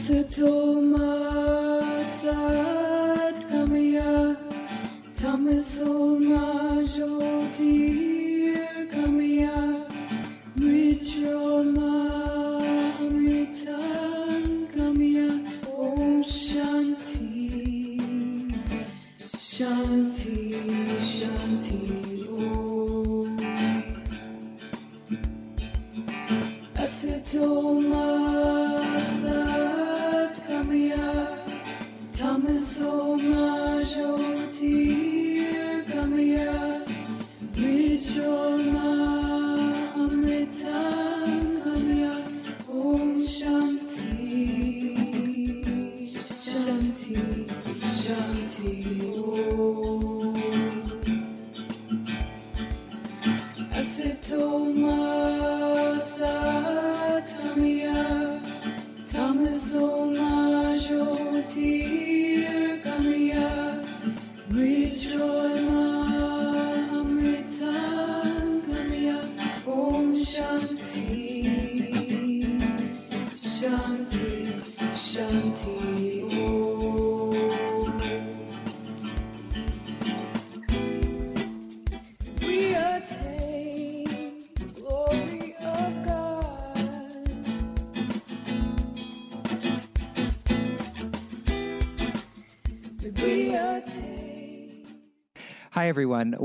Asatoma Satkamaya Tamasoma Jyotir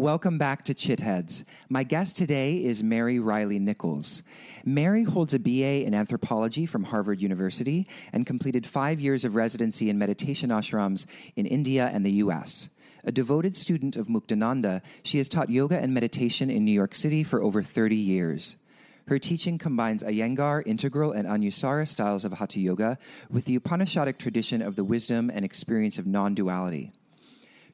Welcome back to Chitheads. My guest today is Mary Reilly Nichols. Mary holds a BA in anthropology from Harvard University and completed five years of residency in meditation ashrams in India and the US. A devoted student of Muktananda, she has taught yoga and meditation in New York City for over 30 years. Her teaching combines Iyengar, integral, and Anusara styles of Hatha Yoga with the Upanishadic tradition of the wisdom and experience of non duality.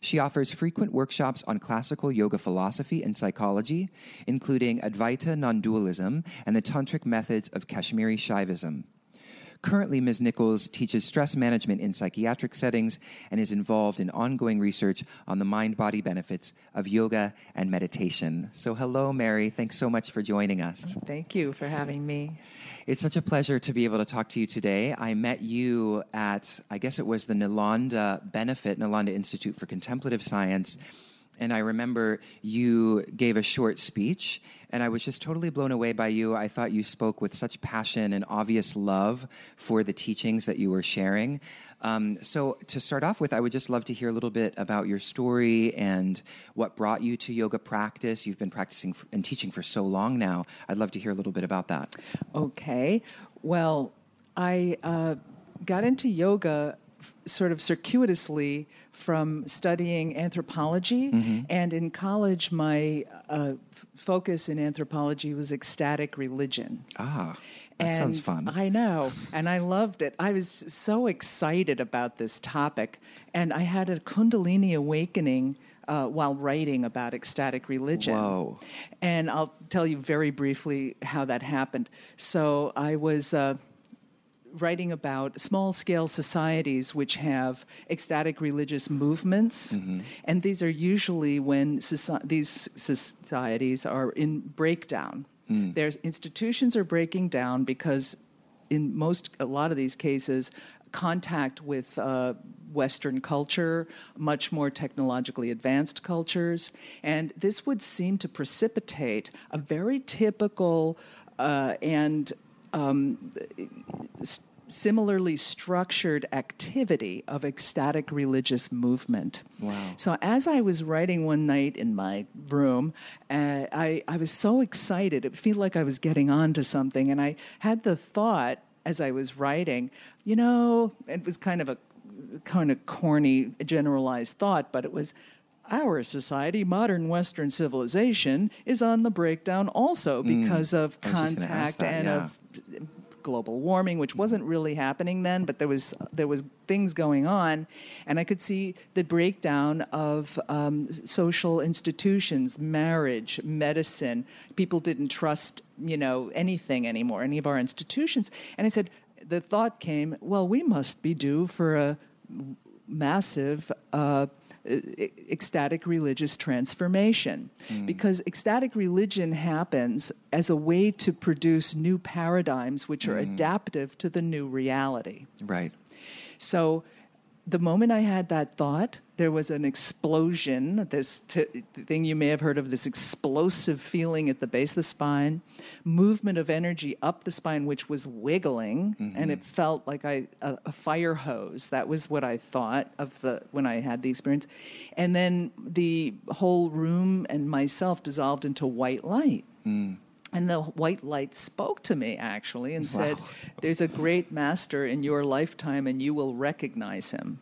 She offers frequent workshops on classical yoga philosophy and psychology, including Advaita non dualism and the tantric methods of Kashmiri Shaivism. Currently, Ms. Nichols teaches stress management in psychiatric settings and is involved in ongoing research on the mind body benefits of yoga and meditation. So, hello, Mary. Thanks so much for joining us. Thank you for having me. It's such a pleasure to be able to talk to you today. I met you at, I guess it was the Nalanda Benefit, Nalanda Institute for Contemplative Science. And I remember you gave a short speech, and I was just totally blown away by you. I thought you spoke with such passion and obvious love for the teachings that you were sharing. Um, so, to start off with, I would just love to hear a little bit about your story and what brought you to yoga practice. You've been practicing and teaching for so long now. I'd love to hear a little bit about that. Okay. Well, I uh, got into yoga sort of circuitously from studying anthropology. And in college, my uh, f- focus in anthropology was ecstatic religion. Ah, that sounds fun. I know, and I loved it. I was so excited about this topic, and I had a Kundalini awakening uh, while writing about ecstatic religion. Whoa. And I'll tell you very briefly how that happened. So I was. Uh, writing about small scale societies which have ecstatic religious movements. And these are usually when soci- these societies are in breakdown. There's institutions are breaking down because in most a lot of these cases contact with uh, western culture much more technologically advanced cultures and this would seem to precipitate a very typical uh, and um, s- similarly structured activity of ecstatic religious movement. Wow. So as I was writing one night in my room, uh, I, I was so excited. It felt like I was getting on to something. And I had the thought as I was writing, you know, it was kind of a kind of corny generalized thought, but it was our society, modern Western civilization, is on the breakdown also because of Mm. I was just gonna ask contact that, and yeah. of global warming, which wasn't really happening then, but there was there was things going on, and I could see the breakdown of um, social institutions, marriage, medicine. People didn't trust you know anything anymore, any of our institutions, and I said the thought came, well, we must be due for a massive. Uh, Uh, ecstatic religious transformation. Hmm. Because ecstatic religion happens as a way to produce new paradigms which are hmm. adaptive to the new reality. Right. So the moment I had that thought, there was an explosion, this t- thing you may have heard of, this explosive feeling at the base of the spine, movement of energy up the spine, which was wiggling, and it mm-hmm. felt like I, a, a fire hose. That was what I thought of the when I had the experience. And then the whole room and myself dissolved into white light. Hmm. And the white light spoke to me actually and said, There's a great master in your lifetime and you will recognize him.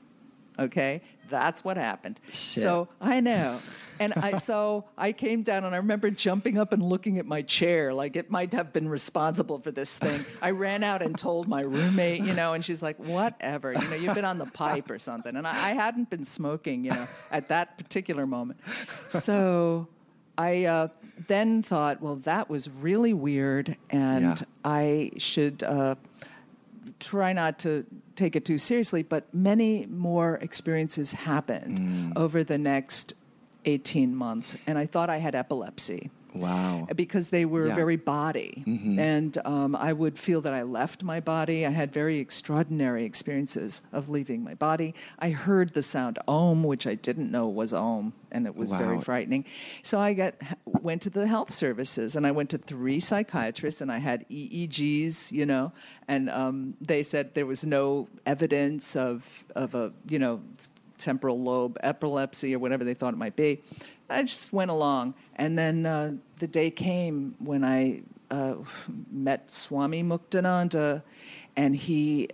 Okay? That's what happened. Shit. So I know. And I so I came down and I remember jumping up and looking at my chair like it might have been responsible for this thing. I ran out and told my roommate, you know, and she's like, "Whatever, you know, you've been on the pipe or something." And I, I hadn't been smoking, you know, at that particular moment. So I uh, then thought, well, that was really weird, and Yeah. I should uh, try not to take it too seriously. But many more experiences happened Mm. over the next 18 months, and I thought I had epilepsy Wow. because they were Yeah. very body. And um, I would feel that I left my body. I had very extraordinary experiences of leaving my body. I heard the sound om, which I didn't know was om, and it was very frightening. So I got went to the health services, and I went to three psychiatrists, and I had EEGs, you know, and um, they said there was no evidence of of a you know temporal lobe epilepsy or whatever they thought it might be. I just went along, and then uh, the day came when I uh, met Swami Muktananda, and he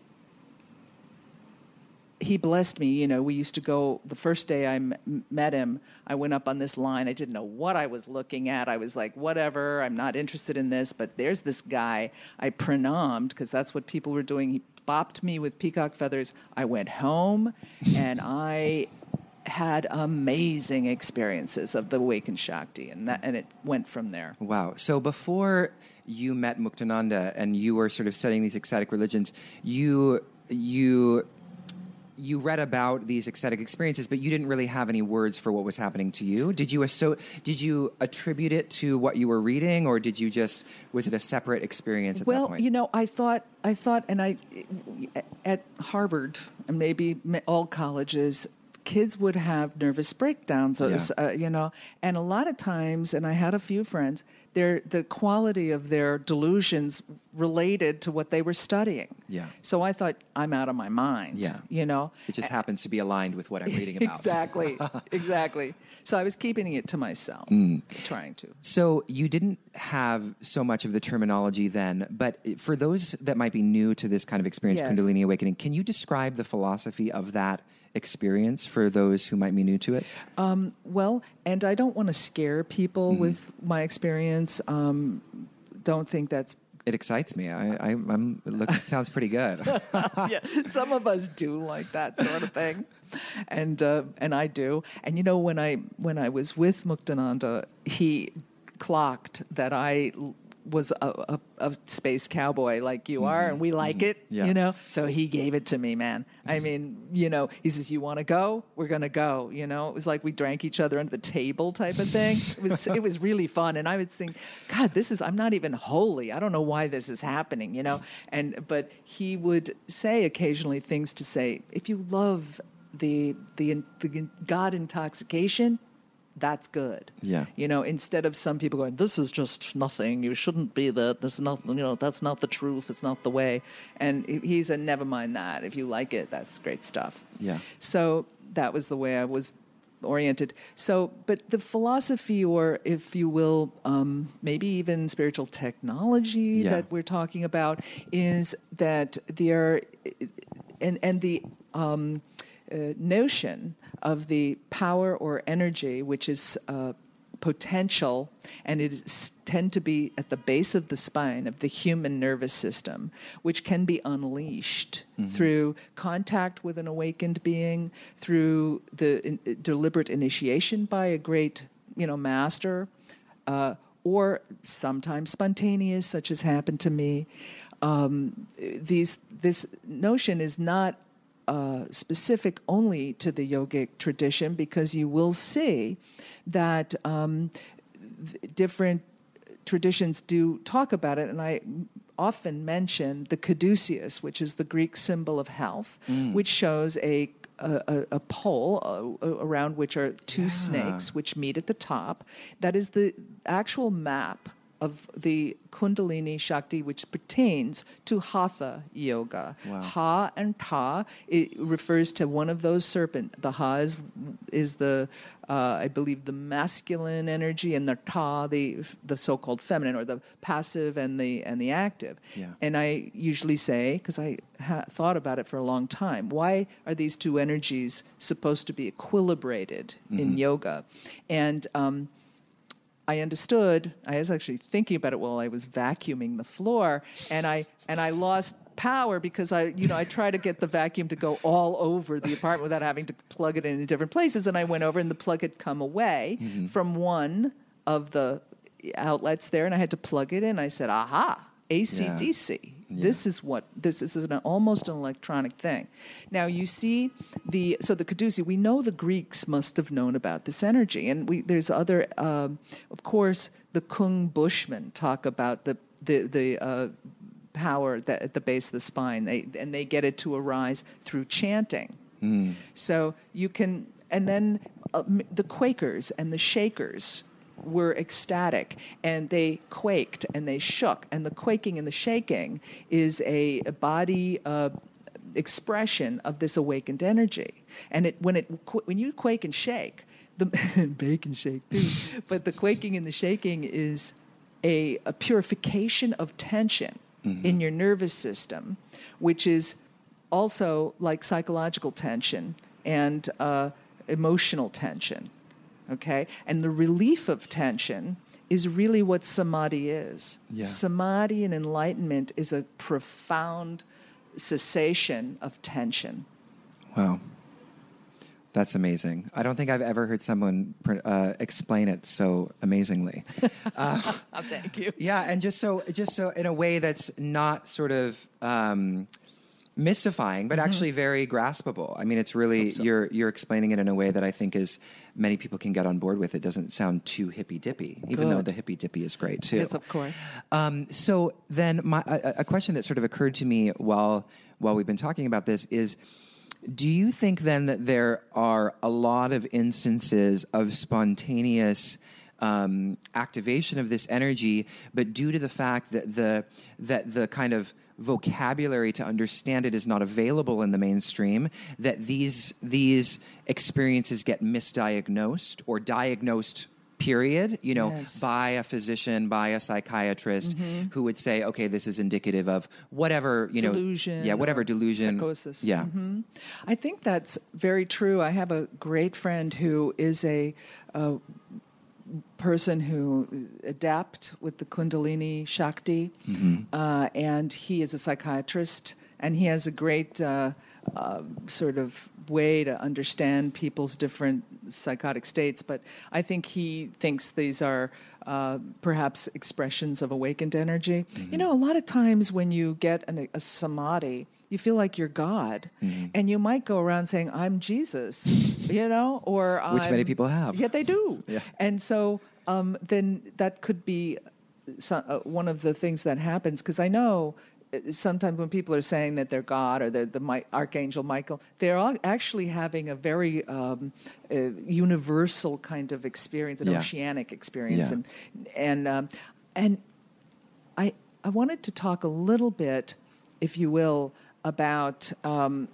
he blessed me. You know, we used to go the first day I m- met him. I went up on this line. I didn't know what I was looking at. I was like, whatever. I'm not interested in this. But there's this guy. I pranamed because that's what people were doing. He bopped me with peacock feathers. I went home, and I had amazing experiences of the awakened Shakti, and that and it went from there. Wow. So before you met Muktananda and you were sort of studying these ecstatic religions, you you you read about these ecstatic experiences, but you didn't really have any words for what was happening to you. Did you asso- did you attribute it to what you were reading, or did you just was it a separate experience at that well, point? you know, I thought, I thought, and I, at Harvard and maybe all colleges, kids would have nervous breakdowns, uh, Yeah. uh, you know, and a lot of times, and I had a few friends, their the quality of their delusions related to what they were studying. Yeah. So I thought, I'm out of my mind. Yeah. You know. it just happens to be aligned with what I'm reading about. exactly. exactly. So I was keeping it to myself, Mm. trying to. So you didn't have so much of the terminology then, but for those that might be new to this kind of experience, Yes. Kundalini awakening, can you describe the philosophy of that experience for those who might be new to it? Well, and I don't want to scare people Mm-hmm. with my experience. Um, don't think that's. It excites me. I, I, I'm. It looks, sounds pretty good. yeah, some of us do like that sort of thing, and uh, and I do. And you know, when I when I was with Muktananda, he clocked that I was a, a, a space cowboy like you are, and we like it. Mm-hmm. Yeah. You know, so he gave it to me, man. I mean, you know, he says, "You want to go? We're gonna go." You know, it was like we drank each other under the table type of thing. It was it was really fun, and I would think, God, this is I'm not even holy. I don't know why this is happening. You know, and but he would say occasionally things to say, if you love the the, the God intoxication. That's good. Yeah. You know, instead of some people going, "This is just nothing. You shouldn't be that. This is not. You know, that's not the truth. It's not the way." And he- he said, "Never mind that. If you like it, that's great stuff." Yeah. So that was the way I was oriented. So, but the philosophy, or if you will, um, maybe even spiritual technology Yeah. that we're talking about, is that there, and and the um, uh, notion of the power or energy, which is uh, potential, and it is tend to be at the base of the spine of the human nervous system, which can be unleashed through contact with an awakened being, through the in, deliberate initiation by a great, you know, master, uh, or sometimes spontaneous, such as happened to me. Um, these this notion is not uh, specific only to the yogic tradition because you will see that um, th- different traditions do talk about it, and I often mention the caduceus, which is the Greek symbol of health, which shows a a, a, a pole uh, around which are two snakes which meet at the top. That is the actual map of the Kundalini Shakti, which pertains to Hatha Yoga. Wow. Ha and Ta it refers to one of those serpent. The Ha is, is the, uh, I believe, the masculine energy, and the Ta, the the so-called feminine, or the passive and the and the active. Yeah. And I usually say, because I ha- thought about it for a long time, why are these two energies supposed to be equilibrated in yoga? And um, I understood. I was actually thinking about it while I was vacuuming the floor, and I and I lost power because I, you know, I try to get the vacuum to go all over the apartment without having to plug it in different places. And I went over, and the plug had come away mm-hmm. from one of the outlets there, and I had to plug it in. I said, "Aha, ACDC." This is what this is an almost an electronic thing. Now you see the so the caduceus. We know the Greeks must have known about this energy, and we there's other. Um, of course, the Kung Bushmen talk about the the the. Uh, power that at the base of the spine they, and they get it to arise through chanting so you can and then uh, the quakers and the shakers were ecstatic and they quaked and they shook. And the quaking and the shaking is a, a body uh, expression of this awakened energy. And it when it when you quake and shake the bake and shake too but the quaking and the shaking is a, a purification of tension in your nervous system which is also like psychological tension and uh, emotional tension okay and the relief of tension is really what samadhi is Yeah. samadhi and enlightenment is a profound cessation of tension Wow. That's amazing. I don't think I've ever heard someone uh, explain it so amazingly. thank you yeah, and just so, just so in a way that's not sort of um, mystifying, but actually very graspable. I mean, it's really you're you're explaining it in a way that I think is many people can get on board with. It doesn't sound too hippy dippy, even though the hippy dippy is great too. yes of course Um, so then, my, a, a question that sort of occurred to me while while we've been talking about this is: Do you think then that there are a lot of instances of spontaneous um, activation of this energy, but due to the fact that the that the kind of vocabulary to understand it is not available in the mainstream that these these experiences get misdiagnosed or diagnosed period you know Yes. by a physician by a psychiatrist who would say okay this is indicative of whatever you know delusion yeah whatever delusion. psychosis. Yeah. Mhm. i think that's very true. I have a great friend who is a, a person who adapt with the kundalini shakti uh, and he is a psychiatrist and he has a great uh, uh, sort of way to understand people's different psychotic states but i think he thinks these are uh, perhaps expressions of awakened energy. You know a lot of times when you get an, a samadhi you feel like you're God, and you might go around saying, "I'm Jesus," you know, or Which many I'm- people have. Yeah, they do. Yeah. And so um, then that could be so, uh, one of the things that happens because I know uh, sometimes when people are saying that they're God or they're the Mi- Archangel Michael, they're all actually having a very um, uh, universal kind of experience, an Yeah. oceanic experience, Yeah. and and um, and I I wanted to talk a little bit, if you will, about um,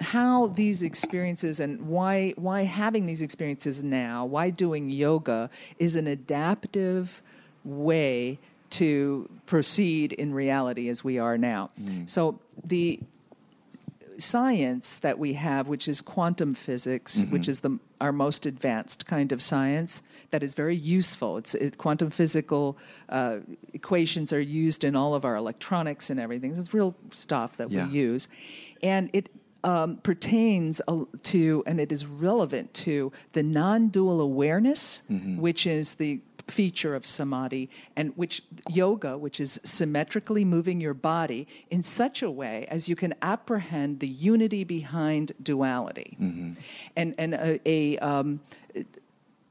how these experiences and why why having these experiences now, why doing yoga is an adaptive way to proceed in reality as we are now. So the science that we have, which is quantum physics, which is the our most advanced kind of science that is very useful. It's it, quantum physical uh, equations are used in all of our electronics and everything. It's real stuff that Yeah. we use, and it. Um, pertains to and it is relevant to the non-dual awareness, which is the feature of samadhi and which yoga which is symmetrically moving your body in such a way as you can apprehend the unity behind duality mm-hmm. and and a, a um,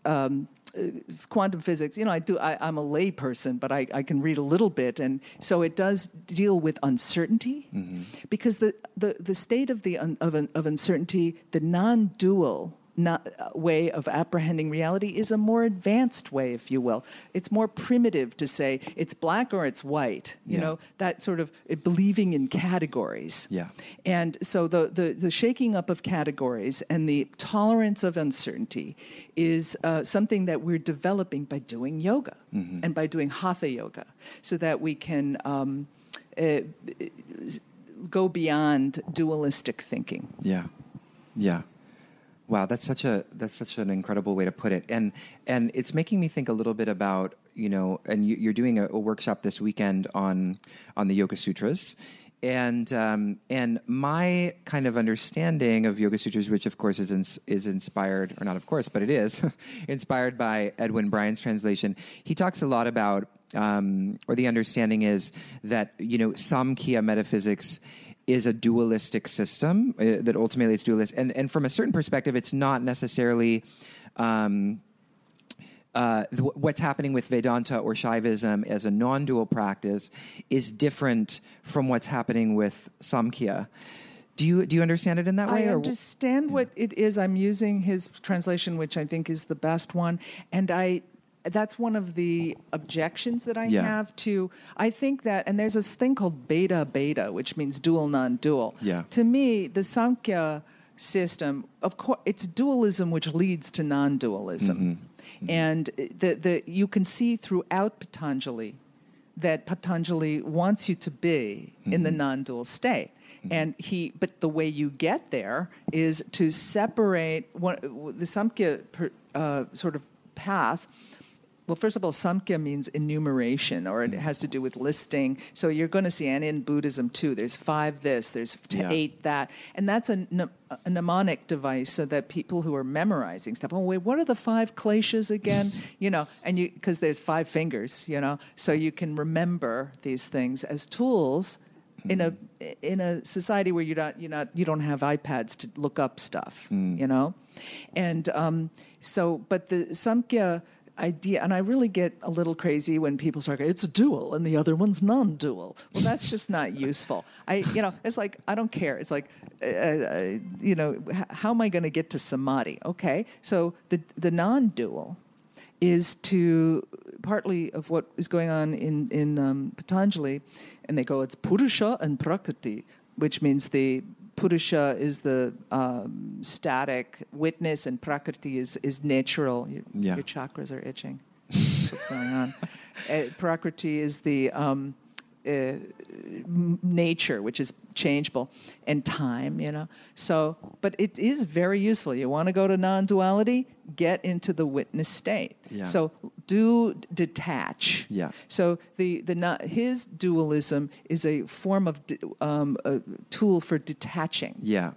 um uh, quantum physics, you know, I do. I, I'm a layperson, but I, I can read a little bit, and so it does deal with uncertainty, mm-hmm. because the, the, the state of the un, of, of uncertainty, the non-dual not, uh, way of apprehending reality is a more advanced way, if you will. It's more primitive to say it's black or it's white. You Yeah. know that sort of uh, believing in categories. Yeah. And so the, the, the shaking up of categories and the tolerance of uncertainty is uh, something that we're developing by doing yoga and by doing hatha yoga so that we can um, uh, go beyond dualistic thinking. Yeah, yeah. Wow, that's such a that's such an incredible way to put it, and and it's making me think a little bit about you know, and you, you're doing a, a workshop this weekend on on the Yoga Sutras, and um, and my kind of understanding of Yoga Sutras, which of course is is inspired, or not of course, but it is inspired by Edwin Bryant's translation. He talks a lot about, um, or the understanding is that you know, Samkhya metaphysics is a dualistic system uh, that ultimately it's dualist, and and from a certain perspective, it's not necessarily. Um, uh, th- what's happening with Vedanta or Shaivism as a non-dual practice is different from what's happening with Samkhya. Do you do you understand it in that way? I or- understand what it is. I'm using his translation, which I think is the best one, and I. That's one of the objections that I Yeah. have to. I think that, and there's this thing called bhedabheda, which means dual non-dual. Yeah. To me, the Sankhya system, of course, it's dualism which leads to non-dualism, Mm-hmm. and the the you can see throughout Patanjali that Patanjali wants you to be in the Mm-hmm. non-dual state. And he, but the way you get there is to separate one, the Samkhya per, uh, sort of path. Well, first of all, Samkhya means enumeration, or it mm. has to do with listing. So you're going to see, and in Buddhism too, there's five this, there's t- Yeah. eight that, and that's a, mnemonic device so that people who are memorizing stuff, oh wait, what are the five kleshas again? you know, and you because there's five fingers, you know, so you can remember these things as tools in a mm. in a society where you're not you're not you don't have iPads to look up stuff, mm. you know, and um, so but the Samkhya idea, and I really get a little crazy when people start. It's dual, and the other one's non-dual. Well, that's just not useful. I you know it's like I don't care. It's like uh, uh, you know how am I going to get to samadhi? Okay, so the the non-dual is to partly of what is going on in in um, Patanjali, and they go it's Purusha and Prakriti, which means the Purusha is the um, static witness, and Prakriti is is natural. Your, Yeah. your chakras are itching. That's what's going on. Uh, Prakriti is the um, uh, nature, which is changeable, and time, you know. So, but it is very useful. You want to go to non duality, get into the witness state. Yeah. So, do detach. Yeah. So, the, the not, his dualism is a form of um, a tool for detaching yeah,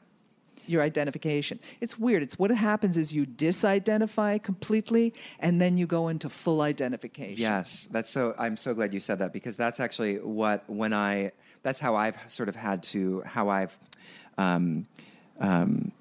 your identification. It's weird. It's what happens is you disidentify completely, and then you go into full identification. Yes, that's so. I'm so glad you said that because that's actually what when I. That's how I've sort of had to how I've. Um, um,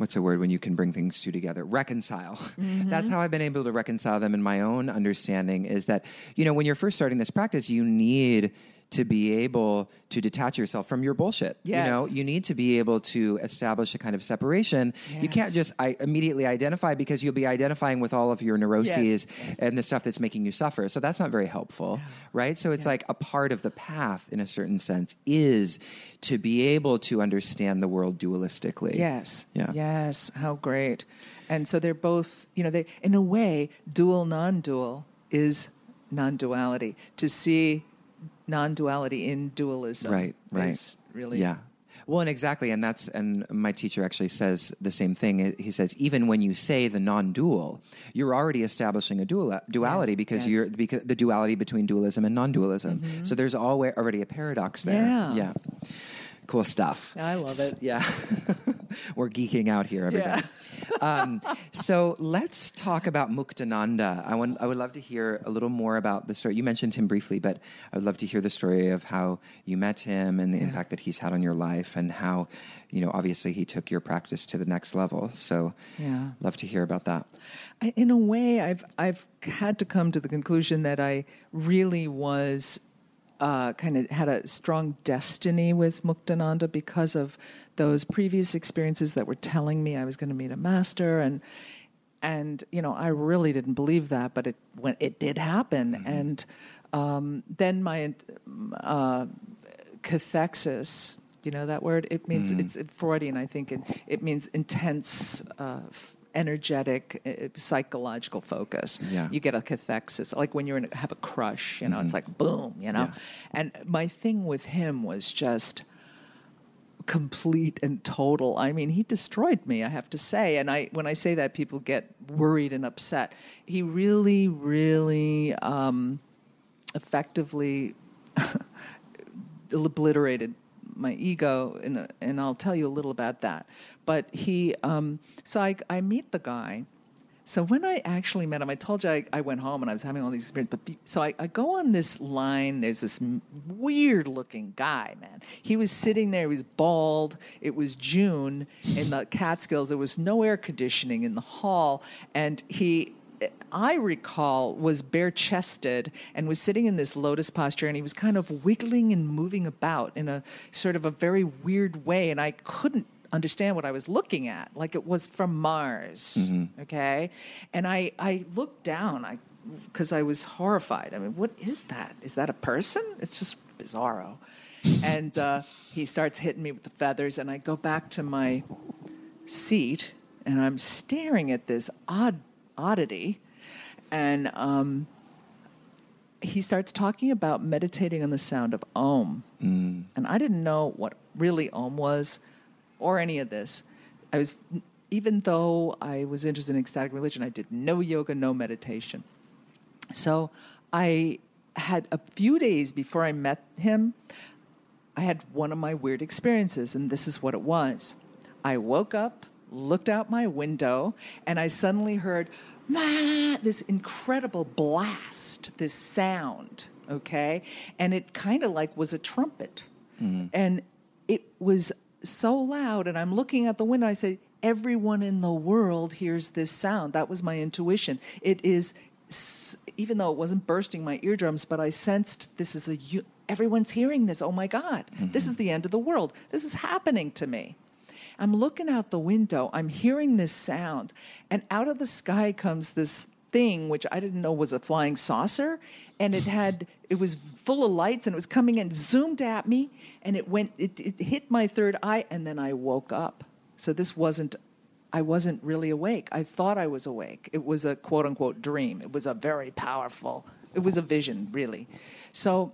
what's a word when you can bring things two together reconcile that's how i've been able to reconcile them in my own understanding is that you know when you're first starting this practice you need to be able to detach yourself from your bullshit you know you need to be able to establish a kind of separation you can't just I, immediately identify because you'll be identifying with all of your neuroses yes. and the stuff that's making you suffer. So that's not very helpful, right? So it's like a part of the path, in a certain sense, is to be able to understand the world dualistically. Yes. Yeah. Yes. How great. And so they're both, you know, they in a way, dual non-dual is non-duality. To see non-duality in dualism, Right, right. really Yeah. Well, and exactly, and that's and my teacher actually says the same thing. He says even when you say the non-dual, you're already establishing a dual, duality Yes, because yes. Mm-hmm. you're because the duality between dualism and non-dualism. So there's always already a paradox there. Yeah. Yeah. Cool stuff. I love it. Yeah. We're geeking out here, everybody. um, so let's talk about Muktananda. I, want, I would love to hear a little more about the story. You mentioned him briefly, but I would love to hear the story of how you met him and the impact that he's had on your life and how, you know, obviously he took your practice to the next level. So Yeah. love to hear about that. I, in a way, I've I've had to come to the conclusion that I really was uh, kind of had a strong destiny with Muktananda because of those previous experiences that were telling me I was going to meet a master and and you know I really didn't believe that, but it when it did happen, and um, then my uh, cathexis. You know that word? It means it's Freudian. I think it, it means intense, uh, f- energetic, uh, psychological focus. Yeah. You get a cathexis, like when you're in a, have a crush. You know, it's like boom. You know, Yeah. and my thing with him was just complete and total. I mean, he destroyed me, I have to say. And I when I say that people get worried and upset. He really really um effectively obliterated my ego and and I'll tell you a little about that. But he um so I I meet the guy so when I actually met him, I told you I, I went home and I was having all these experiences. But be, so I, I go on this line. There's this weird looking guy, man. He was sitting there. He was bald. It was June in the Catskills. There was no air conditioning in the hall, and he. I recall was bare chested and was sitting in this lotus posture and he was kind of wiggling and moving about in a sort of a very weird way and I couldn't understand what I was looking at, like it was from Mars. Okay, and I I looked down, I because I was horrified. I mean, what is that? Is that a person? It's just bizarro. and uh, he starts hitting me with the feathers, and I go back to my seat, and I'm staring at this odd oddity, and um, he starts talking about meditating on the sound of Om. And I didn't know what really Om was or any of this. I was, even though I was interested in ecstatic religion, I did no yoga, no meditation. So I had a few days before I met him, I had one of my weird experiences, and this is what it was. I woke up, looked out my window, and I suddenly heard this incredible blast, this sound, okay? And it kind of like was a trumpet. Mm-hmm. And it was so loud, and I'm looking at the window, I said, Everyone in the world hears this sound. That was my intuition. It is even though it wasn't bursting my eardrums, but I sensed this is a everyone's hearing this. Oh my God, mm-hmm. this is the end of the world. This is happening to me. I'm looking out the window. I'm hearing this sound, and out of the sky comes this thing which I didn't know was a flying saucer, and it had it was full of lights, and it was coming and zoomed at me, and it went it, it hit my third eye, and then I woke up. So this wasn't I wasn't really awake. I thought I was awake. It was a quote unquote dream. It was a very powerful, it was a vision, really. So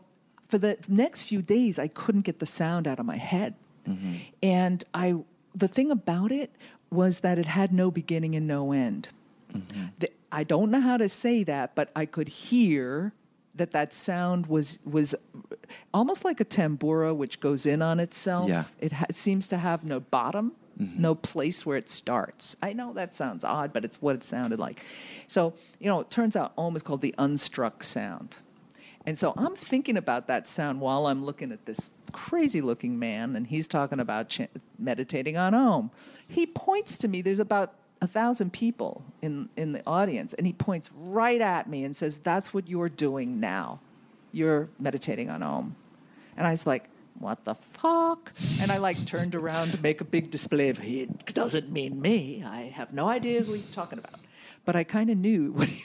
for the next few days, I couldn't get the sound out of my head. Mm-hmm. And I, the thing about it was that it had no beginning and no end. Mm-hmm. The, I don't know how to say that, but I could hear that that sound was was almost like a tambura, which goes in on itself. Yeah. It, ha- it seems to have no bottom, mm-hmm. no place where it starts. I know that sounds odd, but it's what it sounded like. So, you know, it turns out Om is called the unstruck sound. And so I'm thinking about that sound while I'm looking at this crazy looking man, and he's talking about ch- meditating on Om. He points to me, there's about a thousand people in, in the audience, and he points right at me and says, That's what you're doing now. You're meditating on Om. And I was like, what the fuck? And I like turned around to make a big display of it doesn't mean me. I have no idea who he's talking about. But I kind of knew what he,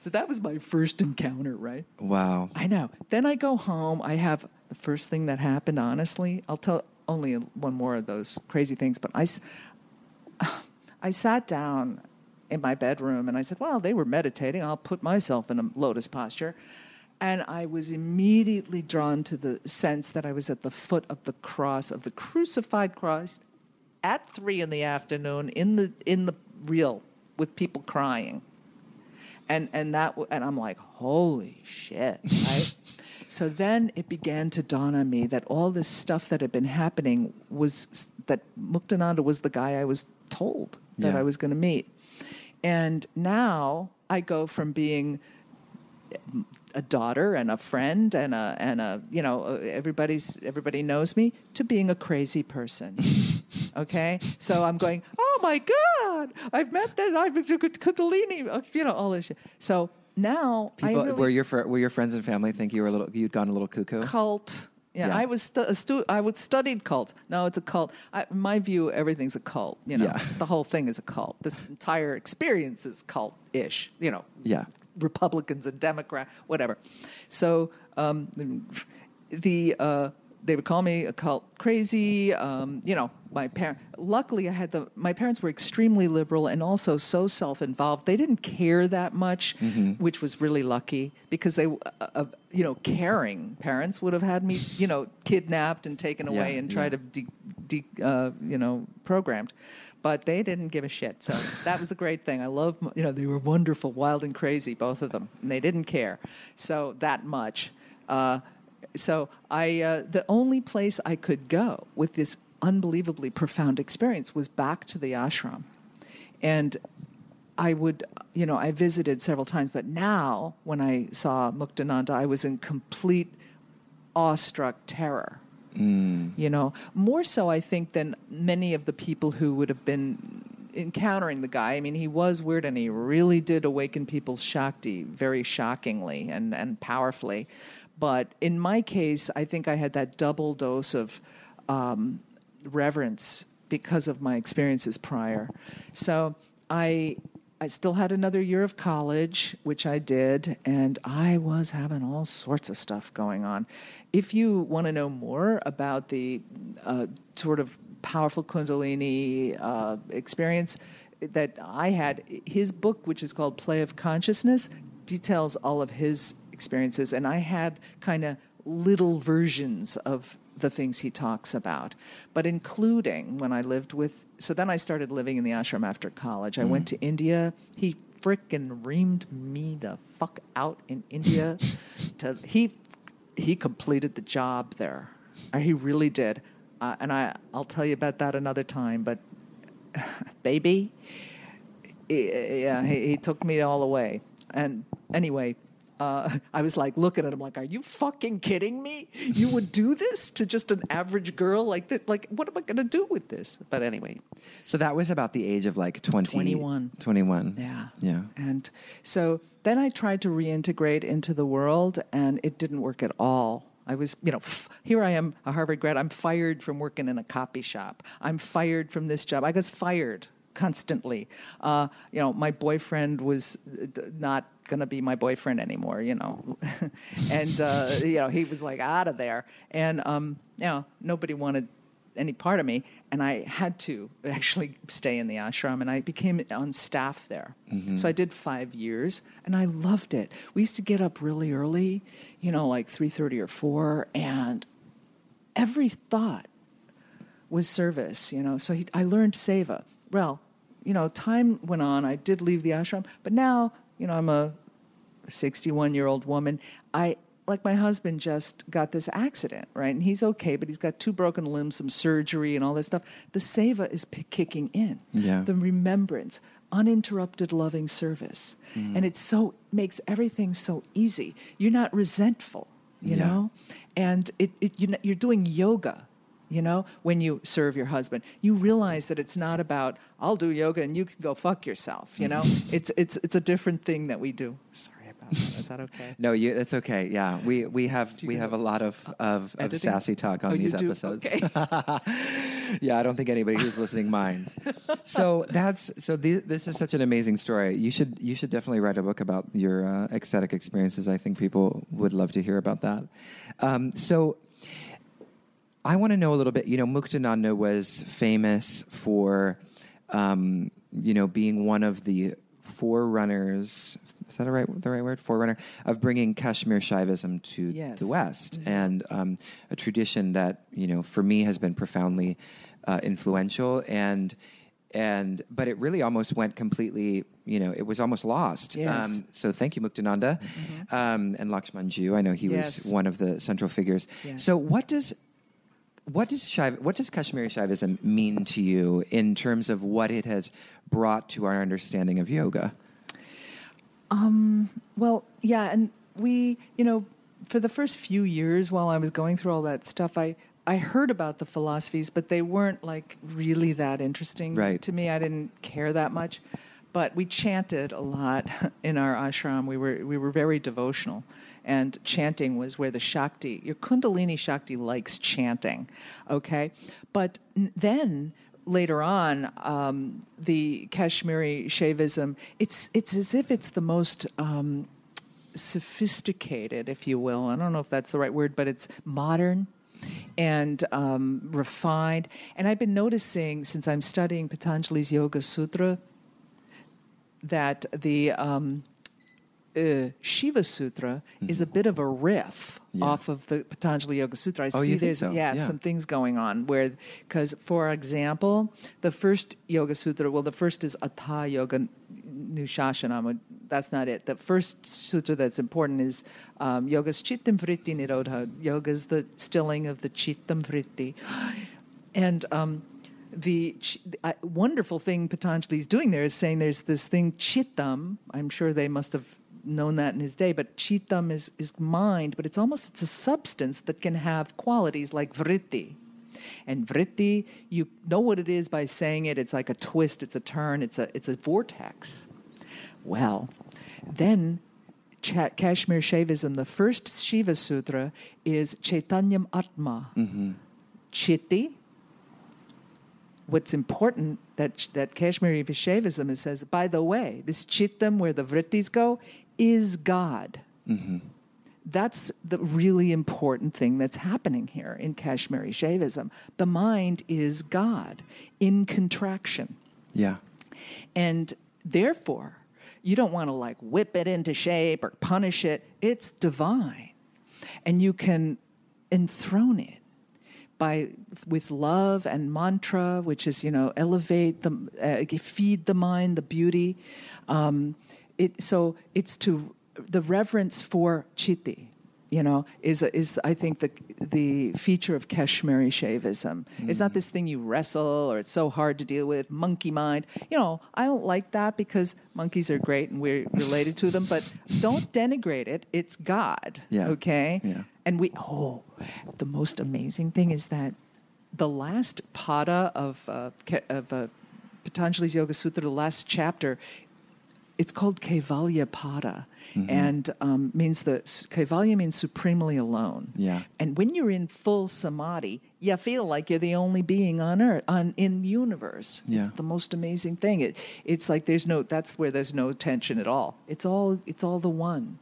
so that was my first encounter, right? Wow. I know. Then I go home. I have the first thing that happened, honestly. I'll tell only one more of those crazy things, but I, I sat down in my bedroom and I said, Well, they were meditating. I'll put myself in a lotus posture. And I was immediately drawn to the sense that I was at the foot of the cross, of the crucified Christ, at three in the afternoon in the in the real with people crying and and that and I'm like, holy shit, right? So then it began to dawn on me that all this stuff that had been happening was that Muktananda was the guy I was told that Yeah. I was going to meet. And now I go from being a daughter and a friend and a and a you know everybody's everybody knows me to being a crazy person. okay, so I'm going. Oh my God! I've met this. I've been to Kundalini. uh, You know all this shit. So now People, I really were your were your friends and family think you were a little you'd gone a little cuckoo? cult. Yeah, Yeah. I was stu- a stu- I would studied cult. No, it's a cult. I, my view, everything's a cult. You know, Yeah. the whole thing is a cult. This entire experience is cult-ish. You know, Yeah. Republicans and Democrats, whatever. So um, the uh, they would call me a cult crazy. Um, you know, my parent. Luckily, I had the my parents were extremely liberal and also so self-involved. They didn't care that much, which was really lucky because they, uh, uh, you know, caring parents would have had me, you know, kidnapped and taken away Yeah, and tried to de, de, uh, you know, programmed. But they didn't give a shit. So that was the great thing. I love, you know, they were wonderful, wild and crazy, both of them. And they didn't care. So that much. Uh, so I, uh, the only place I could go with this unbelievably profound experience was back to the ashram. And I would, you know, I visited several times, but now when I saw Muktananda, I was in complete awestruck terror. You know, more so, I think, than many of the people who would have been encountering the guy. I mean, he was weird and he really did awaken people's Shakti very shockingly and, and powerfully. But in my case, I think I had that double dose of um, reverence because of my experiences prior. So I I still had another year of college, which I did, and I was having all sorts of stuff going on. If you want to know more about the uh, sort of powerful Kundalini uh, experience that I had, his book, which is called Play of Consciousness, details all of his experiences, and I had kind of little versions of the things he talks about, but including when I lived with. So then I started living in the ashram after college. I went to India. He frickin' reamed me the fuck out in India. to he he completed the job there. Uh, He really did, uh, and I I'll tell you about that another time. But baby, yeah, he, he took me all the way. And anyway, uh, I was like looking at him like, "Are you fucking kidding me? You would do this to just an average girl like that? Like, what am I going to do with this?" But anyway, So that was about the age of like 20, 21. 21. yeah, Yeah. And so then I tried to reintegrate into the world, and it didn't work at all. I was, you know, f- here I am, a Harvard grad. I'm fired from working in a copy shop. I'm fired from this job. I was fired constantly. Uh, you know, my boyfriend was uh, not to be my boyfriend anymore, you know. and, uh, you know, he was like out of there. And, um, you know, nobody wanted any part of me, and I had to actually stay in the ashram, and I became on staff there. So I did five years, and I loved it. We used to get up really early, you know, like three thirty or four, and every thought was service, you know. So he, I learned seva. Well, you know, time went on. I did leave the ashram, but now, you know, I'm a 61 year old woman. I like my husband just got this accident, right? And he's okay, but he's got two broken limbs, some surgery, and all this stuff. The seva is p- kicking in. Yeah. The remembrance, uninterrupted loving service, mm-hmm. and it so makes everything so easy. You're not resentful, you Yeah. know, and it, it you're doing yoga. You know, when you serve your husband, you realize that it's not about I'll do yoga and you can go fuck yourself. You know, it's it's it's a different thing that we do. Sorry about that. Is that okay? No, you, it's okay. Yeah, we we have we have a lot of of, of sassy talk on Oh, you these do? episodes. Okay. yeah, I don't think anybody who's listening minds. So that's so th- this is such an amazing story. You should you should definitely write a book about your uh, ecstatic experiences. I think people would love to hear about that. Um, so I want to know a little bit. You know, Muktananda was famous for, um, you know, being one of the forerunners. Is that a right, the right word? Forerunner of bringing Kashmir Shaivism to Yes. the West, and um, a tradition that you know, for me, has been profoundly uh, influential. And and but it really almost went completely. You know, it was almost lost. Um, Yes. so thank you, Muktananda, um, and Lakshmanjoo. I know he Yes. was one of the central figures. Yes. So what does what does Shaiv, what does Kashmiri Shaivism mean to you in terms of what it has brought to our understanding of yoga? Um, well, yeah, and we, you know, for the first few years while I was going through all that stuff, I I heard about the philosophies, but they weren't like really that interesting Right. to me. I didn't care that much. But we chanted a lot in our ashram. We were we were very devotional, and chanting was where the Shakti, your Kundalini Shakti, likes chanting. Okay, but then later on, um, the Kashmiri Shaivism, it's it's as if it's the most um, sophisticated, if you will. I don't know if that's the right word, but it's modern and um, refined. And I've been noticing since I'm studying Patanjali's Yoga Sutra that the um, uh, Shiva Sutra is a bit of a riff Mm-hmm. Yeah. off of the Patanjali Yoga Sutra. I Oh, see there's so? yeah, Yeah. some things going on where because for example, the first Yoga Sutra, well, the first is Atha Yoga Nushashanam. That's not it. The first sutra that's important is um, Yoga's Chittam Vritti Nirodha. Yoga's the stilling of the Chittam Vritti. And um, the uh, wonderful thing Patanjali is doing there is saying there's this thing Chittam. I'm sure they must have known that in his day, but Chittam is, is mind, but it's almost it's a substance that can have qualities like Vritti. And vritti, you know what it is by saying it. It's like a twist. It's a turn. It's a it's a vortex. Well, then Cha- Kashmir Shaivism, the first Shiva Sutra is Chaitanyam Atma. Mm-hmm. Chitti. What's important that that Kashmiri Shaivism is says, by the way, this chittam where the vrittis go is God. That's the really important thing that's happening here in Kashmiri Shaivism. The mind is God in contraction. Yeah. And therefore, you don't want to like whip it into shape or punish it. It's divine. And you can enthrone it by with love and mantra, which is, you know, elevate the, uh, feed the mind, the beauty. Um, it, so it's to the reverence for chitti, you know, is is I think the the feature of Kashmiri Shaivism. It's not this thing you wrestle or it's so hard to deal with, monkey mind. You know, I don't like that because monkeys are great and we're related to them, but don't denigrate it. It's God. Yeah. Okay. Yeah. And we oh, the most amazing thing is that the last pada of uh, of uh, Patanjali's Yoga Sutra, the last chapter, it's called Kaivalya Pada, Mm-hmm. and um, means the Kaivalya means supremely alone. Yeah. And when you're in full samadhi, you feel like you're the only being on earth, on in the universe. Yeah. It's the most amazing thing. It, it's like there's no. That's where there's no tension at all. It's all. It's all the one.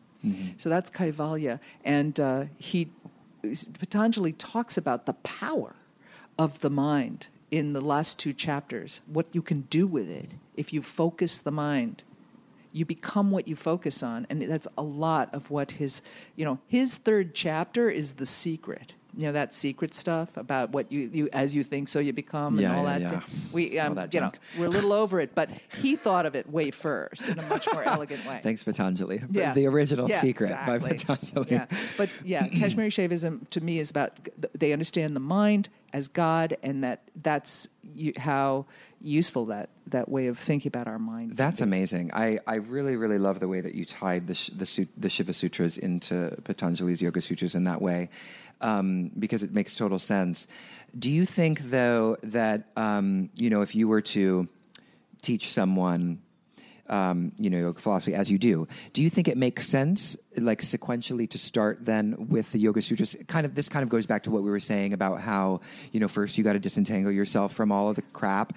So that's Kaivalya, and uh, he Patanjali talks about the power of the mind in the last two chapters. What you can do with it if you focus the mind you become what you focus on. And that's a lot of what his you know his third chapter is the secret you know that secret stuff about what you, you as you think so you become Yeah, and all yeah, that yeah. we um, that you know junk. we're a little over it but he thought of it way first in a much more elegant way Thanks, Patanjali. yeah. The original secret by. Patanjali. Yeah, but yeah, Kashmiri Shaivism to me is about they understand the mind as God, and that that's you, how useful that that way of thinking about our mind. That's amazing. I, I really, really love the way that you tied the, the, the Shiva Sutras into Patanjali's Yoga Sutras in that way, um, because it makes total sense. Do you think, though, that, um, you know, if you were to teach someone, um, you know, yoga philosophy as you do, do you think it makes sense, like sequentially, to start then with the Yoga Sutras? Kind of, this kind of goes back to what we were saying about how, you know, first you got to disentangle yourself from all of the crap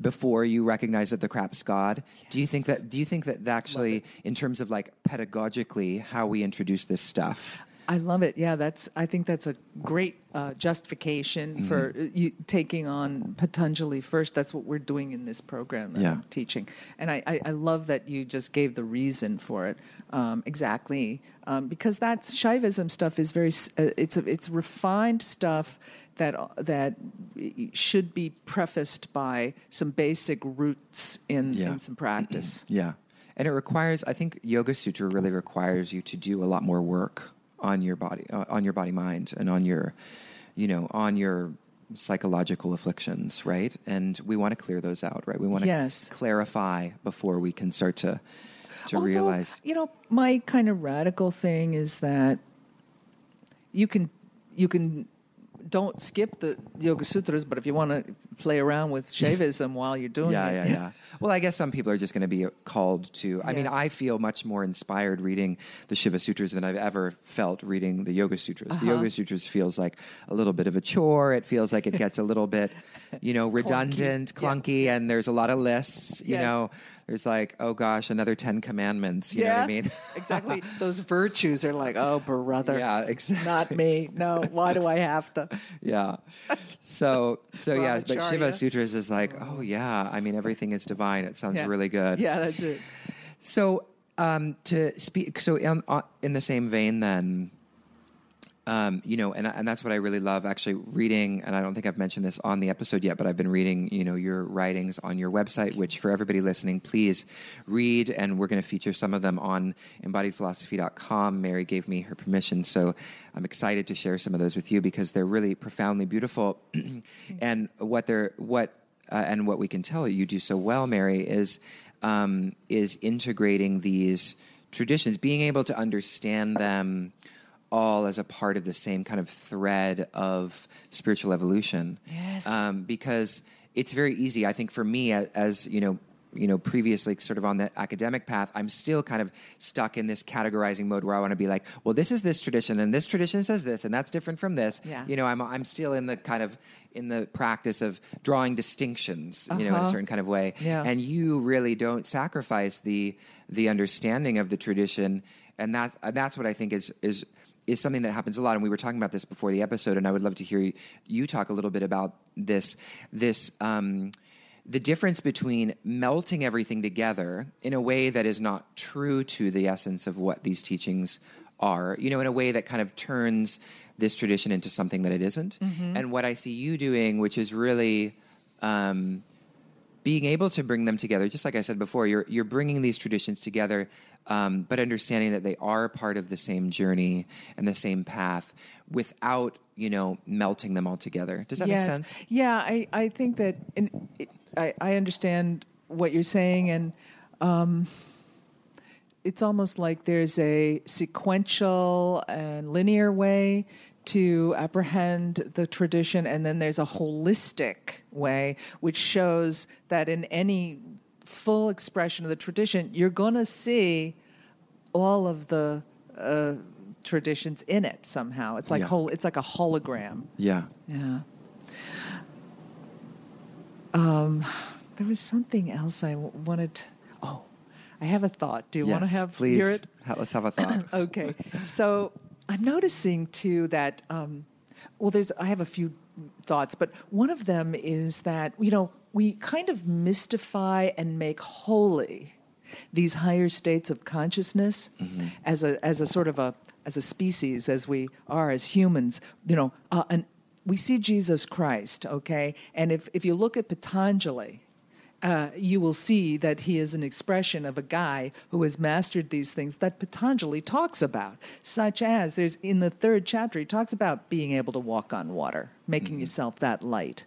before you recognize that the crap's God. Do you think that? Do you think that actually, in terms of like pedagogically, how we introduce this stuff? I love it. Yeah, that's. I think that's a great uh, justification Mm-hmm. for uh, you taking on Patanjali first. That's what we're doing in this program Yeah. I'm teaching, and I, I, I love that you just gave the reason for it um, exactly um, because that Shaivism stuff is very. Uh, it's a, it's refined stuff that uh, that should be prefaced by some basic roots in, Yeah. in some practice. Yeah. And it requires, I think Yoga Sutra really requires you to do a lot more work on your body, uh, on your body mind, and on your, you know, on your psychological afflictions, right? And we want to clear those out, right? We want to Yes. clarify before we can start to to Although, realize. You know, my kind of radical thing is that you can you can don't skip the Yoga Sutras, but if you want to play around with Shaivism while you're doing Yeah, it, yeah, yeah. Yeah. Well, I guess some people are just going to be called to. I mean, I feel much more inspired reading the Shiva Sutras than I've ever felt reading the Yoga Sutras. The Uh-huh. Yoga Sutras feels like a little bit of a chore. It feels like it gets a little bit, you know, redundant, Yeah. clunky, and there's a lot of lists. You Yes. know, there's like, oh gosh, another Ten Commandments. You know what I mean? exactly. Those virtues are like, oh, brother. Yeah, exactly. Not me. No. Why do I have to? yeah. So, so yeah, but Shiva Sutras is like, oh yeah. I mean, everything is divine. It sounds Yeah. really good. Yeah, that's it. So, um, to speak, so in, uh, in the same vein, then, um, you know, and and that's what I really love actually reading. And I don't think I've mentioned this on the episode yet, but I've been reading, you know, your writings on your website. Which for everybody listening, please read. And we're going to feature some of them on embodiedphilosophy.com. Mary gave me her permission, so I'm excited to share some of those with you because they're really profoundly beautiful. and what they're what uh, and what we can tell you do so well, Mary, is um, is integrating these traditions, being able to understand them all as a part of the same kind of thread of spiritual evolution. Yes. Um, because it's very easy, I think, for me as, as you know. You know, previously, sort of on the academic path, I'm still kind of stuck in this categorizing mode where I want to be like, well, this is this tradition, and this tradition says this, and that's different from this. Yeah. You know, I'm I'm still in the kind of in the practice of drawing distinctions, you know, in a Uh-huh. certain kind of way. Yeah. And you really don't sacrifice the the understanding of the tradition, and that's uh, that's what I think is is is something that happens a lot. And we were talking about this before the episode, and I would love to hear you, you talk a little bit about this this. Um, the difference between melting everything together in a way that is not true to the essence of what these teachings are, you know, in a way that kind of turns this tradition into something that it isn't. And what I see you doing, which is really um, being able to bring them together, just like I said before, you're you're bringing these traditions together, um, but understanding that they are part of the same journey and the same path, without you know melting them all together. Does that yes. make sense? Yeah, I, I think that and it, I, I understand what you're saying, and um, it's almost like there's a sequential and linear way to apprehend the tradition, and then there's a holistic way, which shows that in any full expression of the tradition, you're going to see all of the uh, traditions in it somehow. It's like Yeah. whole, it's like a hologram. Yeah. Yeah. Um, there was something else I w- wanted. Oh, I have a thought. Do you want to have please? hear it? Ha- Let's have a thought. okay. So I'm noticing too that um, well, there's I have a few thoughts, but one of them is that you know we kind of mystify and make holy these higher states of consciousness as a as a sort of a as a species as we are as humans. You know, uh, and we see Jesus Christ, okay, and if if you look at Patanjali uh, you will see that he is an expression of a guy who has mastered these things that Patanjali talks about, such as there's in the third chapter, he talks about being able to walk on water, making yourself that light.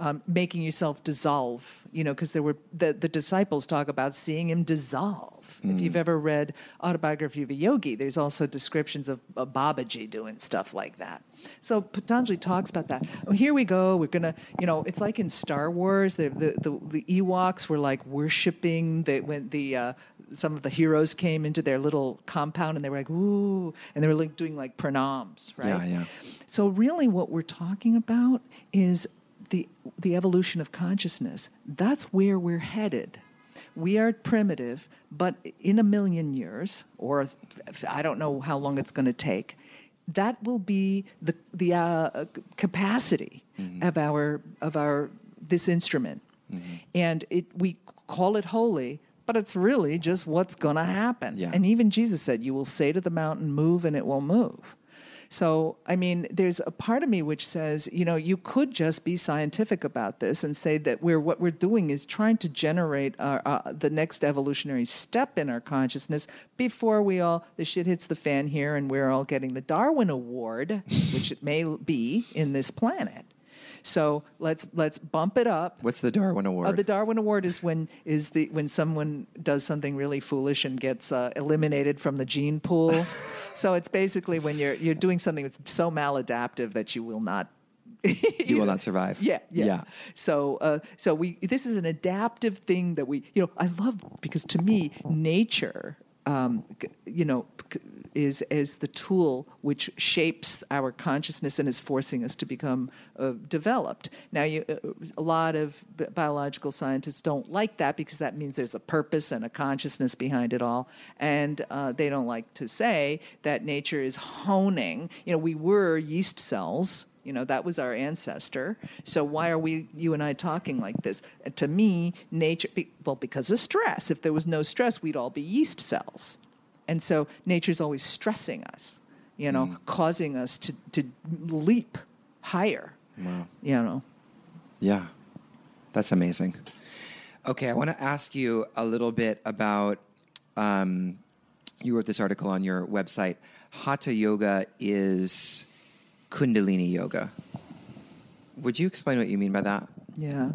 Um, making yourself dissolve, you know, because there were the, the disciples talk about seeing him dissolve. If you've ever read Autobiography of a Yogi, there's also descriptions of, of Babaji doing stuff like that. So Patanjali talks about that. Oh, here we go. We're gonna, you know, it's like in Star Wars. The the, the, the Ewoks were like worshiping the when the uh, some of the heroes came into their little compound and they were like ooh, and they were like doing like pranams, right? Yeah, yeah. So really, what we're talking about is the the evolution of consciousness. That's where we're headed. We are primitive, but in a million years, or I don't know how long it's going to take, that will be the the uh, capacity of our of our this instrument, and it we call it holy. But it's really just what's going to happen. Yeah. And even Jesus said, You will say to the mountain, Move, and it will move. So, I mean, there's a part of me which says, you know, you could just be scientific about this and say that we're what we're doing is trying to generate our, uh, the next evolutionary step in our consciousness before we all the shit hits the fan here and we're all getting the Darwin Award, which it may be in this planet. So let's let's bump it up. What's the Darwin Award? Oh, the Darwin Award is when is the when someone does something really foolish and gets uh, eliminated from the gene pool. so it's basically when you're you're doing something that's so maladaptive that you will not. you will not survive. Yeah, yeah. Yeah. So, uh, so we this is an adaptive thing that we, you know, I love because to me, nature, um, you know, is is the tool which shapes our consciousness and is forcing us to become uh, developed. Now, you, uh, a lot of biological scientists don't like that because that means there's a purpose and a consciousness behind it all, and uh, they don't like to say that nature is honing. You know, we were yeast cells. You know, that was our ancestor. So why are we, you and I, talking like this? And to me, nature, well, because of stress. If there was no stress, we'd all be yeast cells. And so nature's always stressing us, you know, causing us to, to leap higher. Wow. You know, Yeah, that's amazing. Okay, I want to ask you a little bit about. Um, you wrote this article on your website. Hatha yoga is Kundalini yoga. Would you explain what you mean by that? Yeah,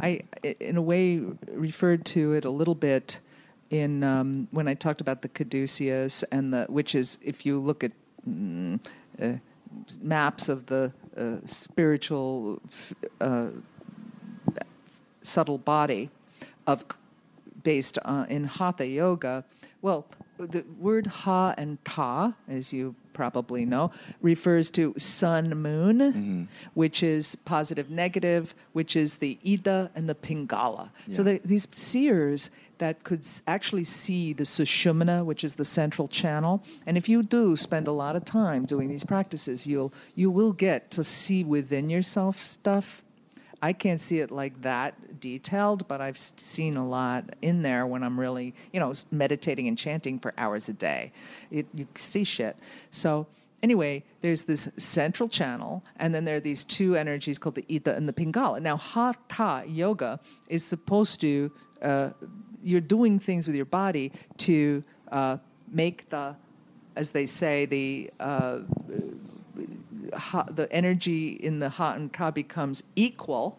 i- in a way, referred to it a little bit in um, when I talked about the caduceus and the which is if you look at mm, uh, maps of the uh, spiritual f- uh, subtle body of based uh, in hatha yoga. Well, the word ha and ta, as you probably know, refers to sun moon, which is positive negative, which is the Ida and the Pingala. So the, these seers that could actually see the Sushumna, which is the central channel. And if you do spend a lot of time doing these practices, you'll you will get to see within yourself stuff I can't see it like that detailed, but I've seen a lot in there when I'm really, you know, meditating and chanting for hours a day. It, you see shit. So, anyway, there's this central channel, and then there are these two energies called the Ida and the Pingala. Now, Hatha yoga is supposed to, uh, you're doing things with your body to uh, make the, as they say, the. Uh, hot, the energy in the hot and ta becomes equal,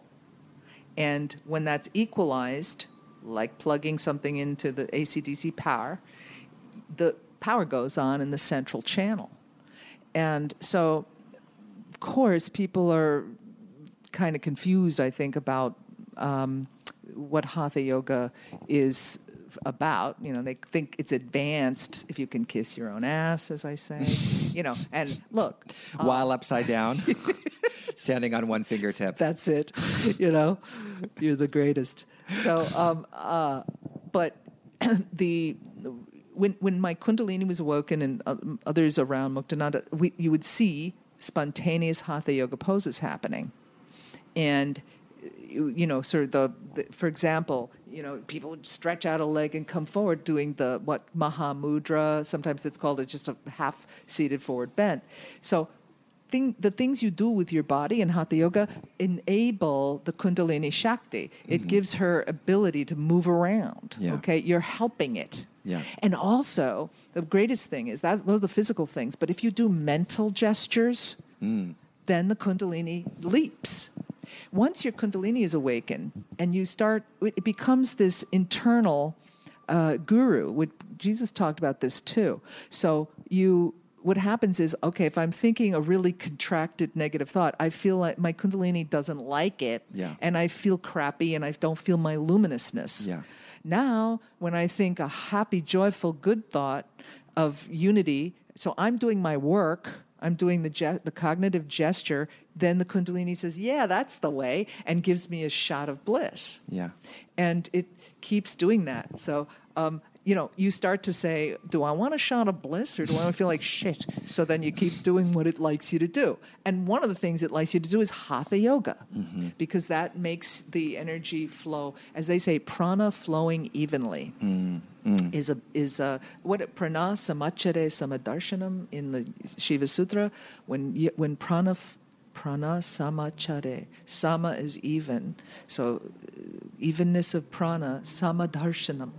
and when that's equalized, like plugging something into the AC/DC power, the power goes on in the central channel, and so, of course, people are kind of confused. I think about um, what hatha yoga is about. You know, they think it's advanced if you can kiss your own ass, as I say. you know, and look, While upside down, standing on one fingertip. that's it. You know, you're the greatest. So, um, uh, but the when when my kundalini was awoken and uh, others around Muktananda, we, you would see spontaneous hatha yoga poses happening, and you you know, sort of the, the for example, you know, people stretch out a leg and come forward doing the what Mahamudra. Sometimes it's called it's just a half seated forward bent. So thing, the things you do with your body in hatha yoga enable the kundalini shakti it mm-hmm. gives her ability to move around Yeah. okay you're helping it Yeah. and also the greatest thing is that those are the physical things but if you do mental gestures mm. then the kundalini leaps once your kundalini is awakened and you start it becomes this internal uh, guru. What Jesus talked about this too. So you, what happens is, okay, if I'm thinking a really contracted negative thought, I feel like my kundalini doesn't like it, Yeah. and I feel crappy, and I don't feel my luminousness. Yeah. Now, when I think a happy, joyful, good thought of unity, so I'm doing my work. I'm doing the ge- the cognitive gesture. Then the Kundalini says, "Yeah, that's the way," and gives me a shot of bliss Yeah. and it keeps doing that. So um, you know, you start to say, do I want a shot of bliss or do I want to feel like shit? So then you keep doing what it likes you to do. And one of the things it likes you to do is hatha yoga because that makes the energy flow, as they say, prana flowing evenly. Is a is a what prana samachare samadarshanam in the Shiva Sutra when when prana prana samachare sama is even so uh, evenness of prana samadarshanam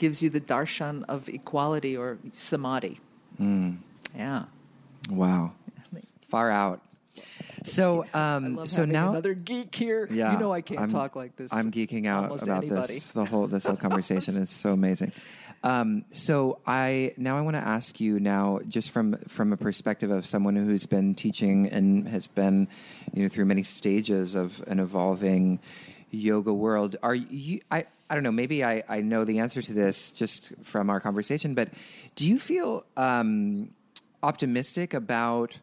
gives you the darshan of equality or samadhi. Yeah. Wow. Far out. So, um, so now, another geek here. yeah, you know I can't I'm- talk like this. I'm geeking out about anybody. this. The whole this whole conversation is so amazing. Um, so I now I want to ask you now, just from from a perspective of someone who's been teaching and has been, you know, through many stages of an evolving yoga world. Are you? I I don't know. Maybe I I know the answer to this just from our conversation, but do you feel um, optimistic about?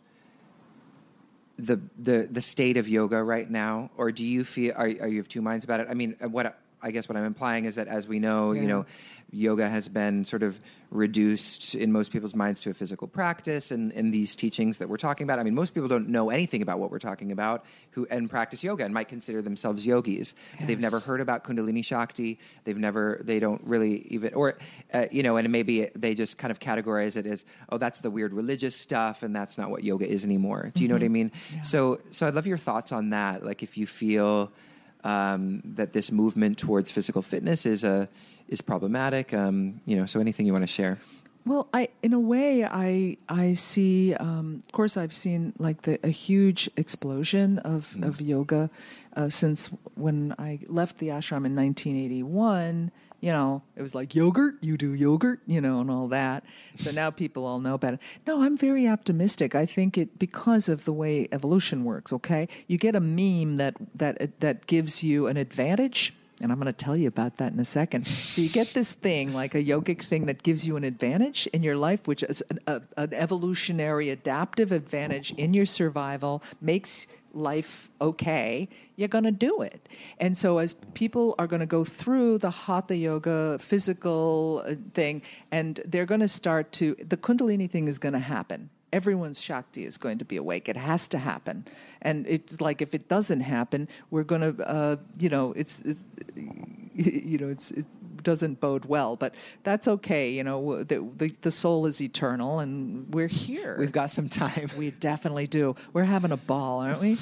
the the the state of yoga right now, or do you feel are are you of two minds about it? I mean, what I guess what I'm implying is that as we know, you know, yoga has been sort of reduced in most people's minds to a physical practice, and in these teachings that we're talking about, I mean, most people don't know anything about what we're talking about who and practice yoga and might consider themselves yogis. They've never heard about Kundalini Shakti. They've never they don't really even or uh, you know, and maybe they just kind of categorize it as oh, that's the weird religious stuff, and that's not what yoga is anymore. Do you know what I mean? So, so I'd love your thoughts on that. Like, if you feel um, that this movement towards physical fitness is a is problematic, um, you know. So, anything you want to share? Well, I in a way I I see. Um, of course, I've seen like the, a huge explosion of of yoga uh, since when I left the ashram in 1981. You know, it was like yogurt, you do yogurt, you know, and all that. So now people all know about it. No, I'm very optimistic. I think it because of the way evolution works. Okay, you get a meme that that that gives you an advantage and I'm going to tell you about that in a second. So you get this thing, like a yogic thing that gives you an advantage in your life, which is an, a, an evolutionary adaptive advantage in your survival, makes life okay, you're going to do it. And so as people are going to go through the hatha yoga physical uh, thing, and they're going to start to, the kundalini thing is going to happen everyone's shakti is going to be awake. It has to happen, and it's like if it doesn't happen, we're going to, uh, you know, it's, it's you know, it's it doesn't bode well. But that's okay. You know, the, the the soul is eternal, and we're here. We've got some time. we definitely do. We're having a ball, aren't we?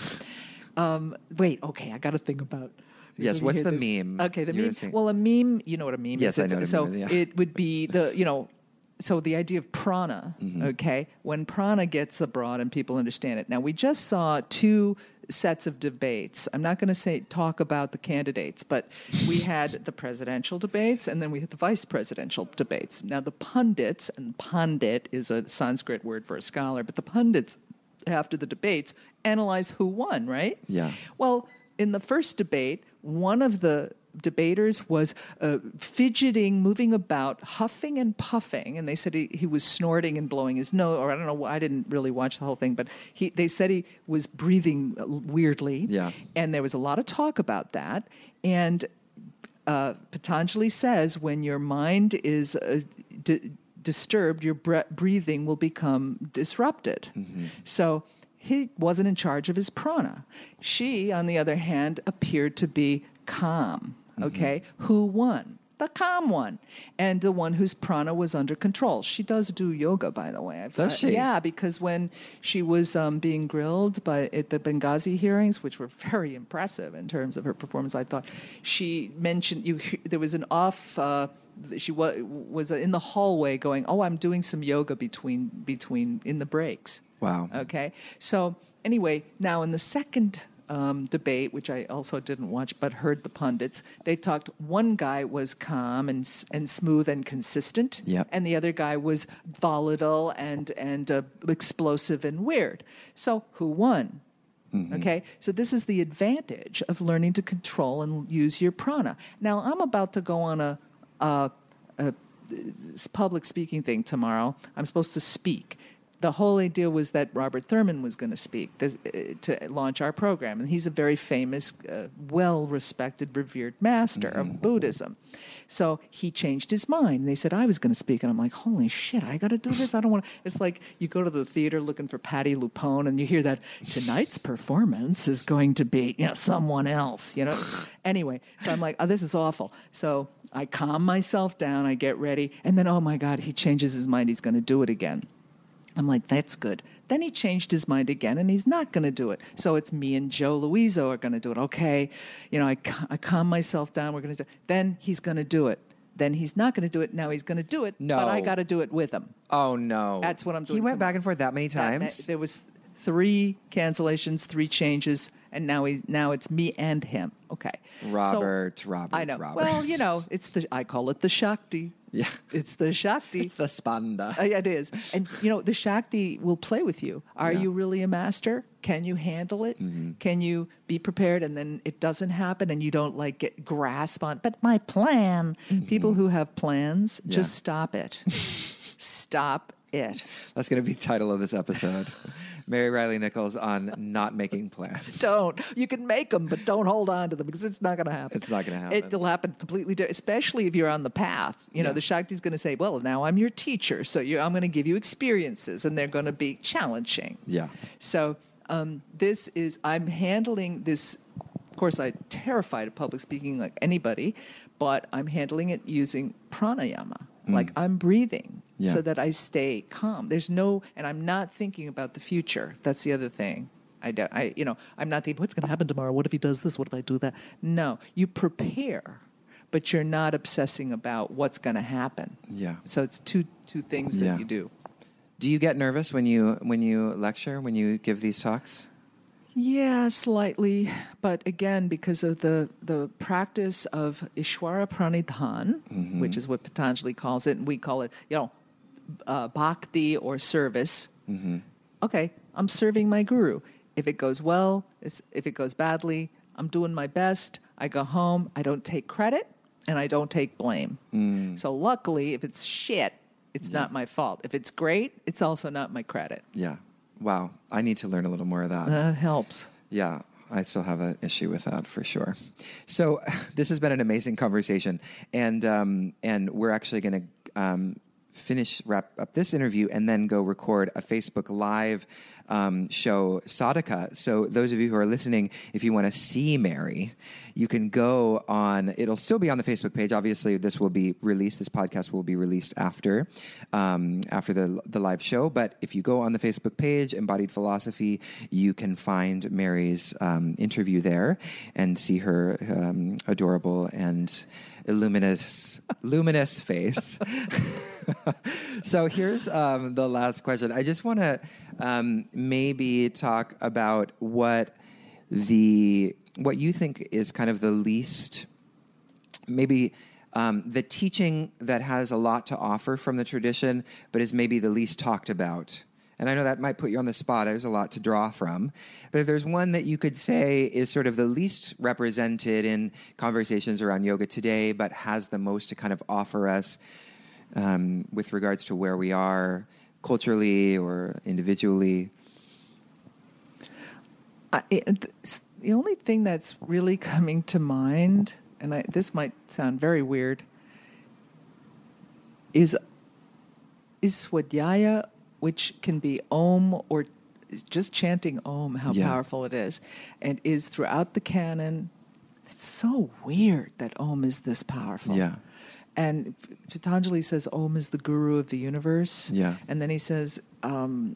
Um, wait, okay, I got to think about. Yes, what's the this. meme Okay, the meme. saying? Well, a meme. You know what a meme Yes, is. I It's- know what a so meme yeah. it would be the you know. So the idea of prana, Mm-hmm. okay, when prana gets abroad and people understand it. Now we just saw two sets of debates. I'm not going to say talk about the candidates, but we had the presidential debates and then we had the vice presidential debates. Now the pundits, and pundit is a Sanskrit word for a scholar, but the pundits after the debates analyze who won, right? Yeah. Well, in the first debate, one of the debaters was uh, fidgeting, moving about, huffing and puffing, and they said he, he was snorting and blowing his nose, or I don't know, I didn't really watch the whole thing, but he, they said he was breathing uh, weirdly. Yeah. And there was a lot of talk about that. And uh, Patanjali says when your mind is uh, di- disturbed, your bre- breathing will become disrupted. So he wasn't in charge of his prana. She, on the other hand, appeared to be calm. Okay, who won? The calm one, and the one whose prana was under control. She does do yoga, by the way. I've, Does she? yeah, because when she was um, being grilled by at the Benghazi hearings, which were very impressive in terms of her performance, I thought she mentioned you. There was an off. Uh, she was was in the hallway going, "Oh, I'm doing some yoga between between in the breaks." Wow. Okay. So anyway, now in the second um, debate, which I also didn't watch but heard the pundits, they talked. One guy was calm and and smooth and consistent, Yep. and the other guy was volatile and and uh, explosive and weird. So who won? Okay, so this is the advantage of learning to control and use your prana. Now I'm about to go on a a public speaking thing tomorrow. I'm supposed to speak. The whole idea was that Robert Thurman was going to speak this, uh, to launch our program, and he's a very famous, uh, well-respected, revered master of Buddhism. So he changed his mind. They said I was going to speak, and I'm like, holy shit, I got to do this. I don't want. to. It's like you go to the theater looking for Patti LuPone, and you hear that tonight's performance is going to be, you know, someone else. You know. anyway, so I'm like, oh, this is awful. So I calm myself down. I get ready, and then oh my god, he changes his mind. He's going to do it again. I'm like, that's good. Then he changed his mind again and he's not going to do it. So it's me and Joe Loizzo are going to do it. Okay. You know, I, I calm myself down. We're going to do it. Then he's going to do it. Then he's not going to do it. Now he's going to do it. No. But I got to do it with him. Oh no. That's what I'm doing He went back and forth that many That- times. there was three cancellations, three changes, and now he's now it's me and him. Okay. So- Robert, Robert, I know. Robert. Well, you know, it's the I call it the Shakti. Yeah. It's the Shakti. it's the spanda. Uh, yeah, it is. And, you know, the Shakti will play with you. Are Yeah. you really a master? Can you handle it? Mm-hmm. Can you be prepared? And then it doesn't happen and you don't like get grasp on, but my plan. People who have plans, Mm-hmm. Yeah. just stop it. stop it. That's going to be the title of this episode. Mary Reilly Nichols on not making plans. Don't. You can make them, but don't hold on to them because it's not going to happen. It's not gonna happen. It'll happen completely different, especially if you're on the path. You know, Yeah. the Shakti's going to say, well, now I'm your teacher, so you I'm going to give you experiences, and they're going to be challenging. Yeah. So um, this is I'm handling this. Of course, I'm terrified of public speaking like anybody, but I'm handling it using pranayama. Mm. Like I'm breathing Yeah. so that I stay calm. There's no, and I'm not thinking about the future. That's the other thing. I, don't, I you know, I'm not thinking what's going to happen tomorrow. What if he does this? What if I do that? No, you prepare, but you're not obsessing about what's going to happen. Yeah. So it's two two things that Yeah. you do. Do you get nervous when you when you lecture when you give these talks? Yeah, slightly, but again, because of the the practice of Ishwara Pranidhan, mm-hmm. which is what Patanjali calls it, and we call it, you know, uh, bhakti or service. Mm-hmm. Okay, I'm serving my guru. If it goes well, it's, if it goes badly, I'm doing my best. I go home. I don't take credit and I don't take blame. Mm. So luckily, if it's shit, it's not my fault. If it's great, it's also not my credit. Yeah. Wow. I need to learn a little more of that. That helps. Yeah, I still have an issue with that for sure. So this has been an amazing conversation, and um, and we're actually going to um, finish wrap up this interview and then go record a Facebook Live um, show Sadhaka. So those of you who are listening, if you want to see Mary, you can go on. It'll still be on the Facebook page. Obviously, this will be released. This podcast will be released after um, after the the live show. But if you go on the Facebook page, Embodied Philosophy, you can find Mary's um, interview there and see her um, adorable and illuminous luminous face. so here's um, the last question. I just want to um, maybe talk about what the what you think is kind of the least maybe um, the teaching that has a lot to offer from the tradition, but is maybe the least talked about. And I know that might put you on the spot. There's a lot to draw from. But if there's one that you could say is sort of the least represented in conversations around yoga today, but has the most to kind of offer us um, with regards to where we are culturally or individually. I, the only thing that's really coming to mind, and I, this might sound very weird, is is swadhyaya, which can be om or just chanting om, how Yeah. powerful it is, and is throughout the canon. It's so weird that om is this powerful. Yeah. And Patanjali says Om is the guru of the universe. Yeah. And then he says um,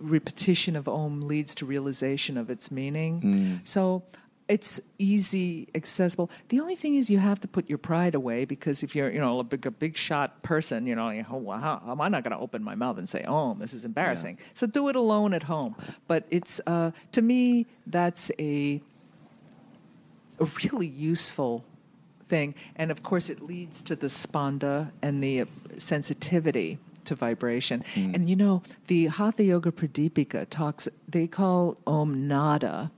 repetition of Om leads to realization of its meaning. Mm. So it's easy, accessible. The only thing is you have to put your pride away because if you're, you know, a big, a big shot person, you know, you know, well, how, am I not going to open my mouth and say, "Oh, this is embarrassing"? So do it alone at home. But it's uh, to me that's a a really useful thing. And of course, it leads to the spanda and the uh, sensitivity to vibration. Hmm. And you know, the Hatha Yoga Pradipika talks, they call Om nada.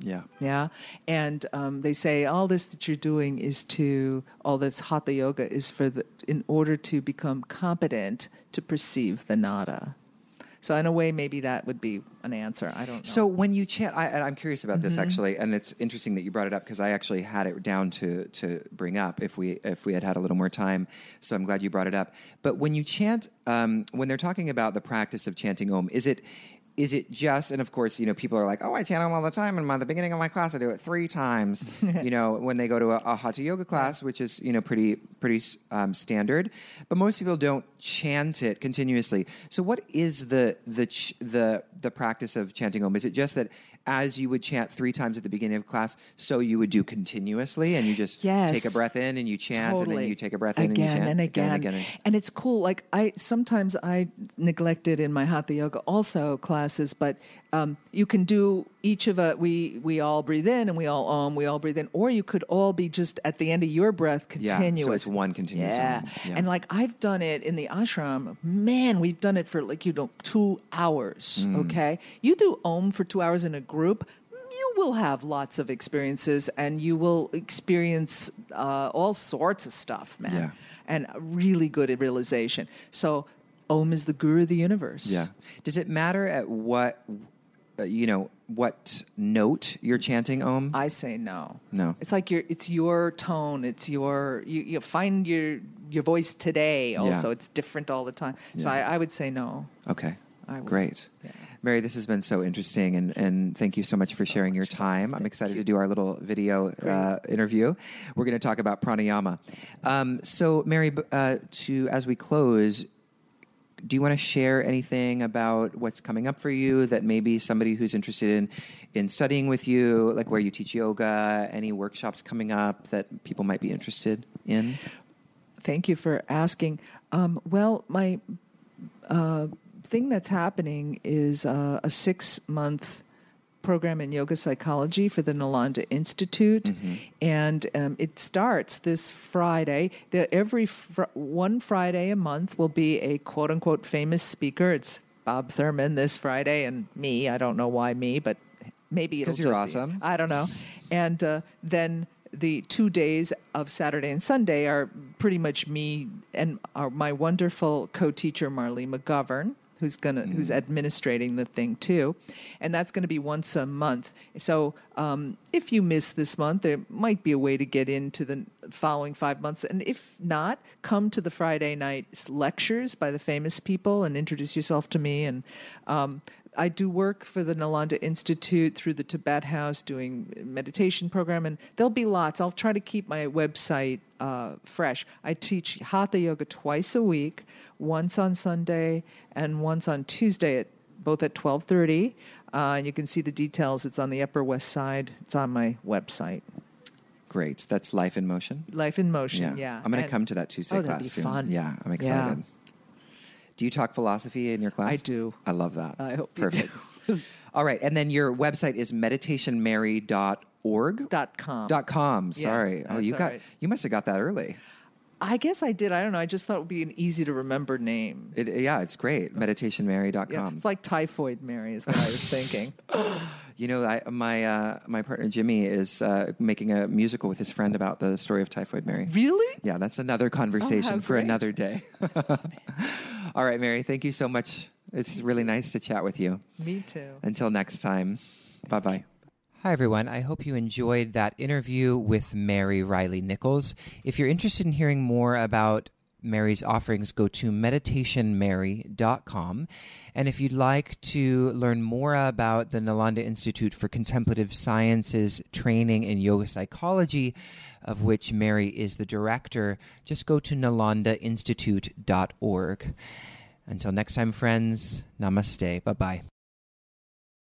Yeah. Yeah. And um, they say all this that you're doing is to, all this hatha yoga is for the, in order to become competent to perceive the nada. So, in a way, maybe that would be an answer. I don't know. So when you chant, I, and I'm curious about Mm-hmm. this actually, and it's interesting that you brought it up because I actually had it down to to bring up if we if we had had a little more time. So I'm glad you brought it up. But when you chant, um, when they're talking about the practice of chanting Om, is it is it just and of course you know people are like oh i chant om all the time and at the beginning of my class i do it three times. You know when they go to a, a hatha yoga class which is you know pretty pretty um, standard but most people don't chant it continuously. So what is the the ch- the the practice of chanting om is it just that as you would chant three times at the beginning of class so you would do continuously and you just Yes. take a breath in and you chant and then you take a breath in again and you chant and again. and again And it's cool. Like I sometimes I neglected in my hatha yoga also classes, but um, you can do each of a we we all breathe in and we all um we all breathe in, or you could all be just at the end of your breath continuous. Yeah, so it's one continuous Yeah. Yeah. and like I've done it in the ashram. Man, we've done it for like you know two hours. Mm. Okay, you do om for two hours in a group. You will have lots of experiences, and you will experience uh, all sorts of stuff, man Yeah. and really good at realization. So, Om is the guru of the universe. Yeah. Does it matter at what, you know, what note you're chanting Om? I say no. No. It's like your it's your tone. It's your you, you find your your voice today. Also, Yeah. it's different all the time. So Yeah. I, I would say no. okay. Great. Yeah. Mary, this has been so interesting, and, and thank you so much for sharing your time. I'm excited to do our little video uh, interview. We're going to talk about pranayama. Um, so, Mary, uh, to as we close, do you want to share anything about what's coming up for you that maybe somebody who's interested in in studying with you, like where you teach yoga, any workshops coming up that people might be interested in? Thank you for asking. Um, well, my uh, thing that's happening is uh, a six month program in yoga psychology for the Nalanda Institute, and um, it starts this Friday. The, every fr- one Friday a month will be a quote unquote famous speaker. It's Bob Thurman this Friday, and me. I don't know why me, but maybe it'll 'Cause you're just be- awesome. I don't know. And uh, then the two days of Saturday and Sunday are pretty much me and our, my wonderful co-teacher Marley McGovern, who's gonna who's administrating the thing too, and that's going to be once a month. So um, if you miss this month, there might be a way to get into the following five months, and if not, come to the Friday night lectures by the famous people and introduce yourself to me and. Um, I do work for the Nalanda Institute through the Tibet House doing meditation program, and there'll be lots. I'll try to keep my website uh, fresh. I teach Hatha Yoga twice a week, once on Sunday and once on Tuesday at both at twelve thirty. Uh, and you can see the details. It's on the Upper West Side. It's on my website. Great. That's Life in Motion. Life in Motion. Yeah, I'm going to come to that Tuesday Oh, that'd class be soon. fun. Yeah, I'm Yeah. excited. Do you talk philosophy in your class? I do. I love that. I hope you Perfect. do. All right, and then your website is meditationmary.org. Dot com. Dot com. Yeah, Sorry. oh, you got right. you must have got that early. I guess I did. I don't know. I just thought it would be an easy to remember name. It, yeah, it's great. Meditationmary.com. Yeah, it's like typhoid Mary is what I was thinking. You know, I, my uh, my partner Jimmy is uh, making a musical with his friend about the story of Typhoid Mary. really? Yeah, that's another conversation Oh, for another day. All right, Mary, thank you so much. It's really nice to chat with you. Me too. Until next time, bye bye. Hi, everyone. I hope you enjoyed that interview with Mary Reilly Nichols. If you're interested in hearing more about Mary's offerings, go to meditationmary.com. And if you'd like to learn more about the Nalanda Institute for Contemplative Sciences training in yoga psychology, of which Mary is the director, just go to nalandainstitute.org. Until next time, friends, namaste. Bye bye.